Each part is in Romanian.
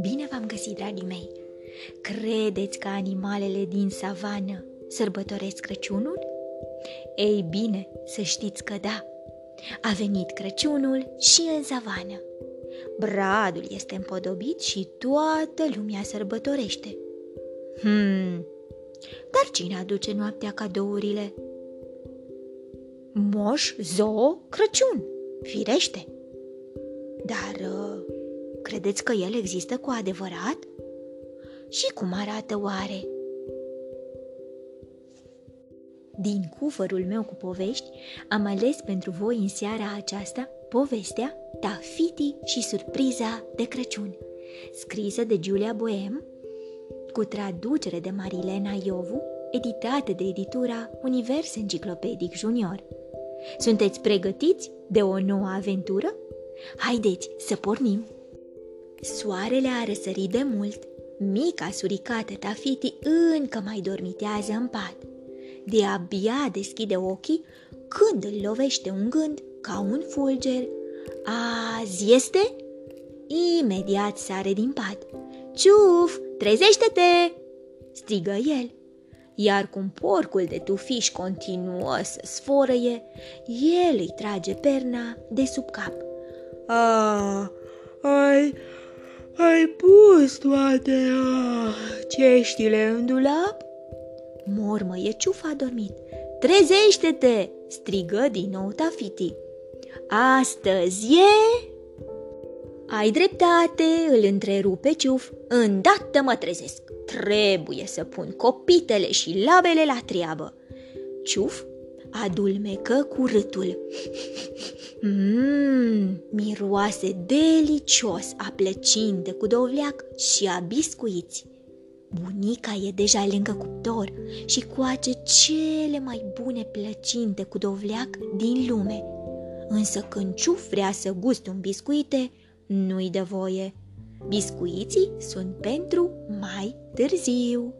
Bine v-am găsit, dragii mei! Credeți că animalele din savană sărbătoresc Crăciunul? Ei bine, să știți că da! A venit Crăciunul și în savană. Bradul este împodobit și toată lumea sărbătorește. Hmm, dar cine aduce noaptea cadourile? Moș, zoo, Crăciun, firește. Dar uh, credeți că el există cu adevărat? Și cum arată oare? Din cufărul meu cu povești am ales pentru voi în seara aceasta povestea Tafiti și surpriza de Crăciun, scrisă de Giulia Boem, cu traducere de Marilena Iovu, editată de editura Univers Enciclopedic Junior. Sunteți pregătiți de o nouă aventură? Haideți să pornim! Soarele a răsărit de mult. Mica suricată Tafiti încă mai dormitează în pat. De-abia deschide ochii când îl lovește un gând ca un fulger. Azi este? Imediat sare din pat. Ciuf, trezește-te! strigă el. Iar cum porcul de tufiș continuă să sforăie, el îi trage perna de sub cap. Ah, ai, ai pus toate ah, ceștile în dulap? Mormăie ciufa adormit. Trezește-te! strigă din nou Tafiti. Astăzi e... Ai dreptate, îl întrerupe ciuf. Îndată mă trezesc. Trebuie să pun copitele și labele la treabă. Ciuf adulmecă cu râtul. Mmm, miroase delicios a plăcinte cu dovleac și a biscuiți. Bunica e deja lângă cuptor și coace cele mai bune plăcinte cu dovleac din lume. Însă când ciuf vrea să guste un biscuite, nu-i de voie. Biscuiții sunt pentru mai târziu.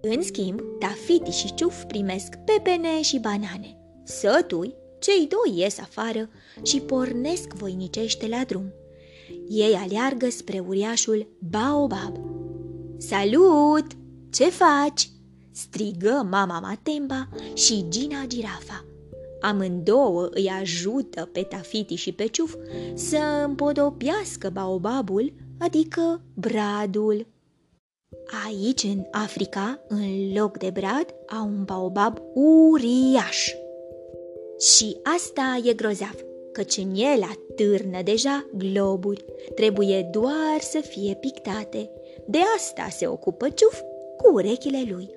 În schimb, Tafiti și Ciuf primesc pepene și banane. Sătui, cei doi ies afară și pornesc voinicește la drum. Ei aleargă spre uriașul Baobab. Salut! Ce faci? strigă mama Matemba și Gina Girafa. Amândouă îi ajută pe Tafiti și pe Ciuf să împodobească baobabul, adică bradul. Aici, în Africa, în loc de brad, au un baobab uriaș. Și asta e grozav, căci în el atârnă deja globuri. Trebuie doar să fie pictate. De asta se ocupă Ciuf cu urechile lui.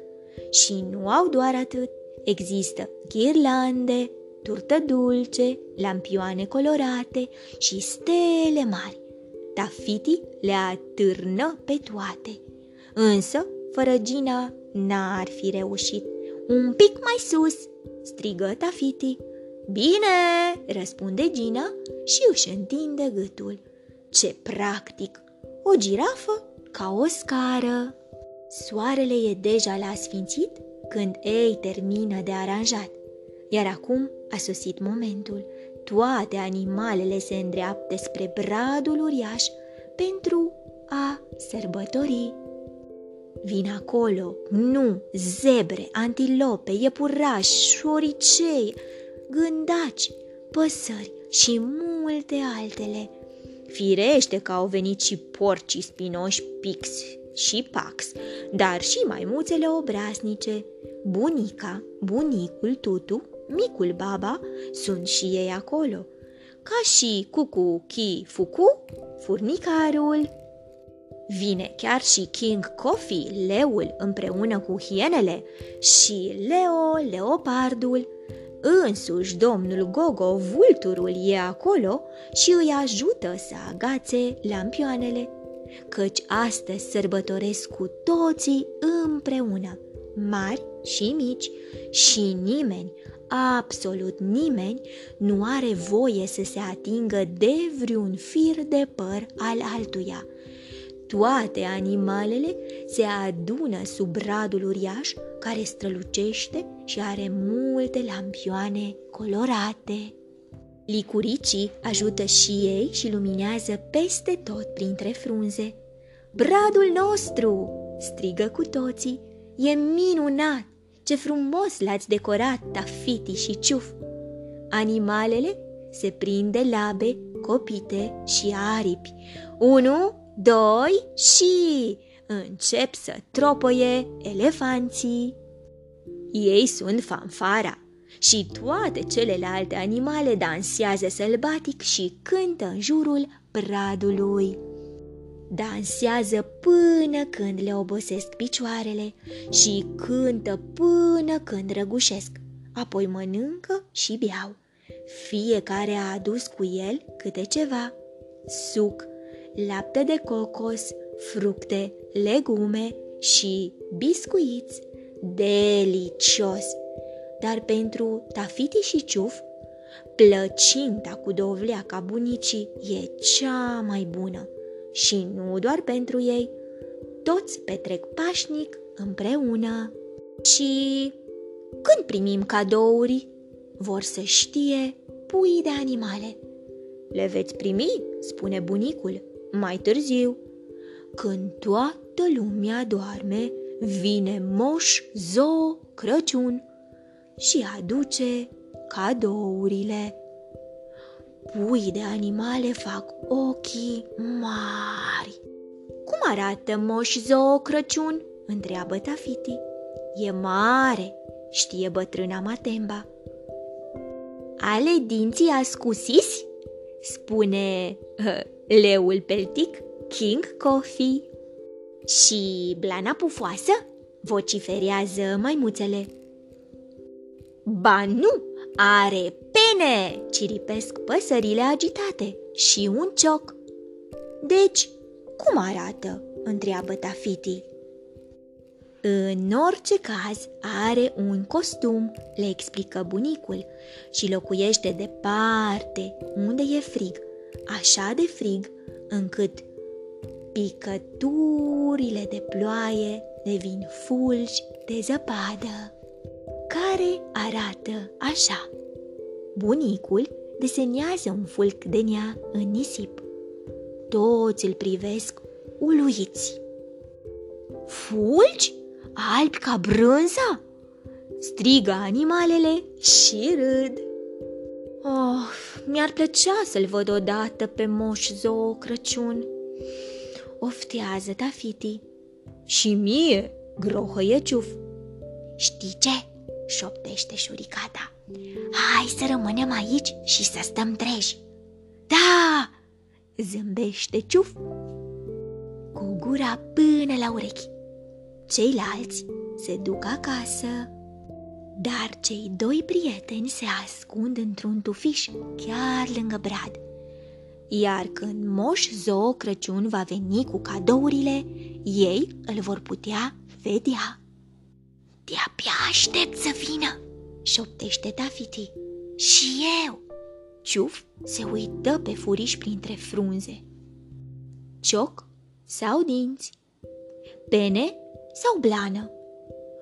Și nu au doar atât. Există ghirlande, turtă dulce, lampioane colorate și stele mari. Tafiti le atârnă pe toate. Însă, fără Gina, n-ar fi reușit. Un pic mai sus, strigă Tafiti. Bine, răspunde Gina și își întinde gâtul. Ce practic! O girafă ca o scară. Soarele e deja la sfințit când ei termină de aranjat. Iar acum a sosit momentul. Toate animalele se îndreaptă spre bradul uriaș pentru a sărbători. Vin acolo, nu, zebre, antilope, iepurași, șoricei, gândaci, păsări și multe altele. Firește că au venit și porcii spinoși pix și pax, dar și maimuțele obraznice, bunica, bunicul tutu, micul baba, sunt și ei acolo, ca și cucu chi fucu, furnicarul. Vine chiar și King Coffee, leul, împreună cu hienele și Leo, leopardul. Însuși domnul Gogo, vulturul, e acolo și îi ajută să agațe lampioanele, căci astăzi sărbătoresc cu toții împreună, mari și mici, și nimeni, absolut nimeni, nu are voie să se atingă de vreun fir de păr al altuia – toate animalele se adună sub radul uriaș care strălucește și are multe lampioane colorate. Licuricii ajută și ei și luminează peste tot printre frunze. Bradul nostru! strigă cu toții. E minunat! Ce frumos l-ați decorat, Tafiti și Ciuf! Animalele se prind de labe, copite și aripi. Unu, doi și încep să tropăie elefanții. Ei sunt fanfara și toate celelalte animale dansează sălbatic și cântă în jurul bradului. Dansează până când le obosesc picioarele și cântă până când răgușesc, apoi mănâncă și beau. Fiecare a adus cu el câte ceva, suc, lapte de cocos, fructe, legume și biscuiți. Delicios! Dar pentru Tafiti și Ciuf, plăcinta cu dovleaca bunicii e cea mai bună. Și nu doar pentru ei, toți petrec pașnic împreună. Și când primim cadouri, vor să știe pui de animale. Le veți primi, spune bunicul, mai târziu. Când toată lumea doarme, vine moș zoo Crăciun și aduce cadourile. Pui de animale fac ochii mari. Cum arată moș zoo Crăciun? întreabă Tafiti. E mare, știe bătrâna Matemba. Ale dinții ascusiți? spune uh, leul peltic King Coffee. Și blana pufoasă? vociferează maimuțele. Ba nu, are pene, ciripesc păsările agitate și un cioc. Deci, cum arată? întreabă Tafiti. În orice caz, are un costum, le explică bunicul, și locuiește departe, unde e frig, așa de frig, încât picăturile de ploaie devin fulgi de zăpadă, care arată așa. Bunicul desenează un fulg de nea în nisip. Toți îl privesc uluiți. Fulgi? Albi ca brânza? Strigă animalele și râd. Oh, mi-ar plăcea să-l văd odată pe moș Zoo Crăciun. Oftează Tafiti. Și mie, grohăie ciuf. Știi ce? șoptește șuricata. Hai să rămânem aici și să stăm treji. Da, zâmbește ciuf cu gura până la urechi. Ceilalți se duc acasă. Dar cei doi prieteni se ascund într-un tufiș chiar lângă brad. Iar când Moș Zoo Crăciun va veni cu cadourile, ei îl vor putea vedea. De-abia aștept să vină, șoptește Tafiti. Și eu! Ciuf se uită pe furiș printre frunze. Cioc sau dinți? Pene sau blană?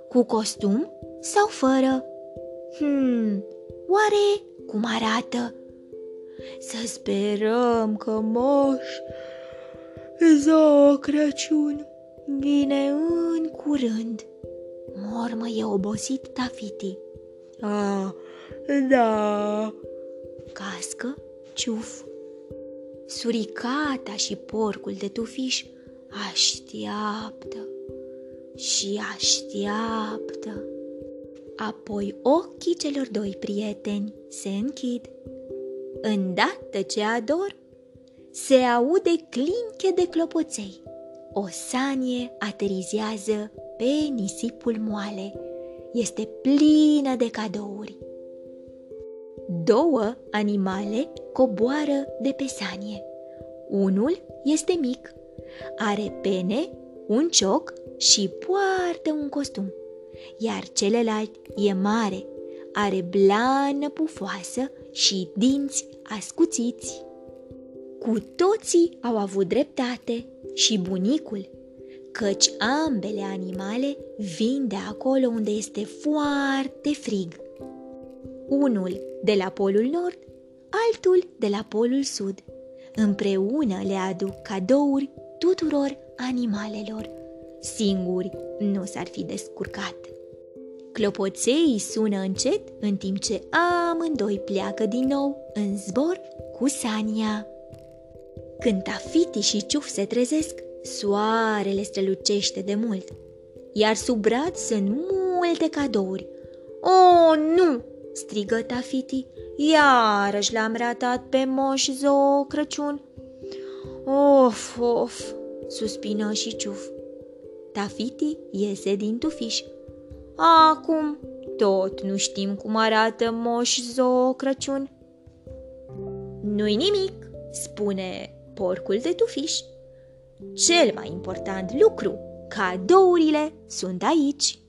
Cu costum sau fără? Hmm, oare cum arată? Să sperăm că moș Zoo Crăciun vine în curând. Mormă e obosit Tafiti. Ah, da. Cască ciuf. Suricata și porcul de tufiș așteaptă și așteaptă. Apoi ochii celor doi prieteni se închid. Îndată ce ador, se aude clinche de clopoței. O sanie aterizează pe nisipul moale. Este plină de cadouri. Două animale coboară de pe sanie. Unul este mic, are pene, un cioc și poartă un costum, iar celălalt e mare, are blană pufoasă și dinți ascuțiți. Cu toții au avut dreptate și bunicul, căci ambele animale vin de acolo unde este foarte frig. Unul de la polul nord, altul de la Polul Sud. Împreună le aduc cadouri tuturor animalelor. Singuri nu s-ar fi descurcat. Clopoței sună încet în timp ce amândoi pleacă din nou în zbor cu Sania. Când Tafiti și Ciuf se trezesc, soarele strălucește de mult, iar sub brad sunt multe cadouri. O, nu!" strigă Tafiti. Iarăși l-am ratat pe moș Zoo Crăciun. Of, of, suspină și Ciuf. Tafiti iese din tufiș. Acum tot nu știm cum arată moș Zoo Crăciun. Nu-i nimic, spune porcul de tufiș. Cel mai important lucru, cadourile sunt aici.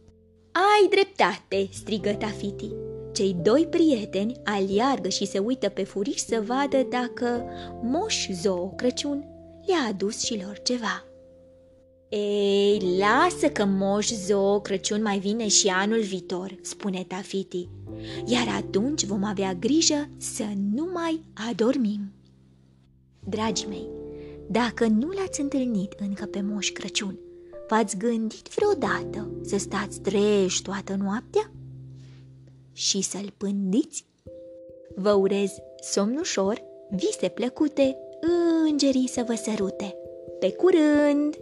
Ai dreptate, strigă Tafiti. Cei doi prieteni aliargă și se uită pe furiș să vadă dacă Moș Zoo Crăciun le-a adus și lor ceva. Ei, lasă că Moș Zoo Crăciun mai vine și anul viitor, spune Tafiti, iar atunci vom avea grijă să nu mai adormim. Dragii mei, dacă nu l-ați întâlnit încă pe Moș Crăciun, v-ați gândit vreodată să stați treji toată noaptea? Și să-l pândiți? Vă urez somn ușor, vise plăcute, îngerii să vă sărute. Pe curând!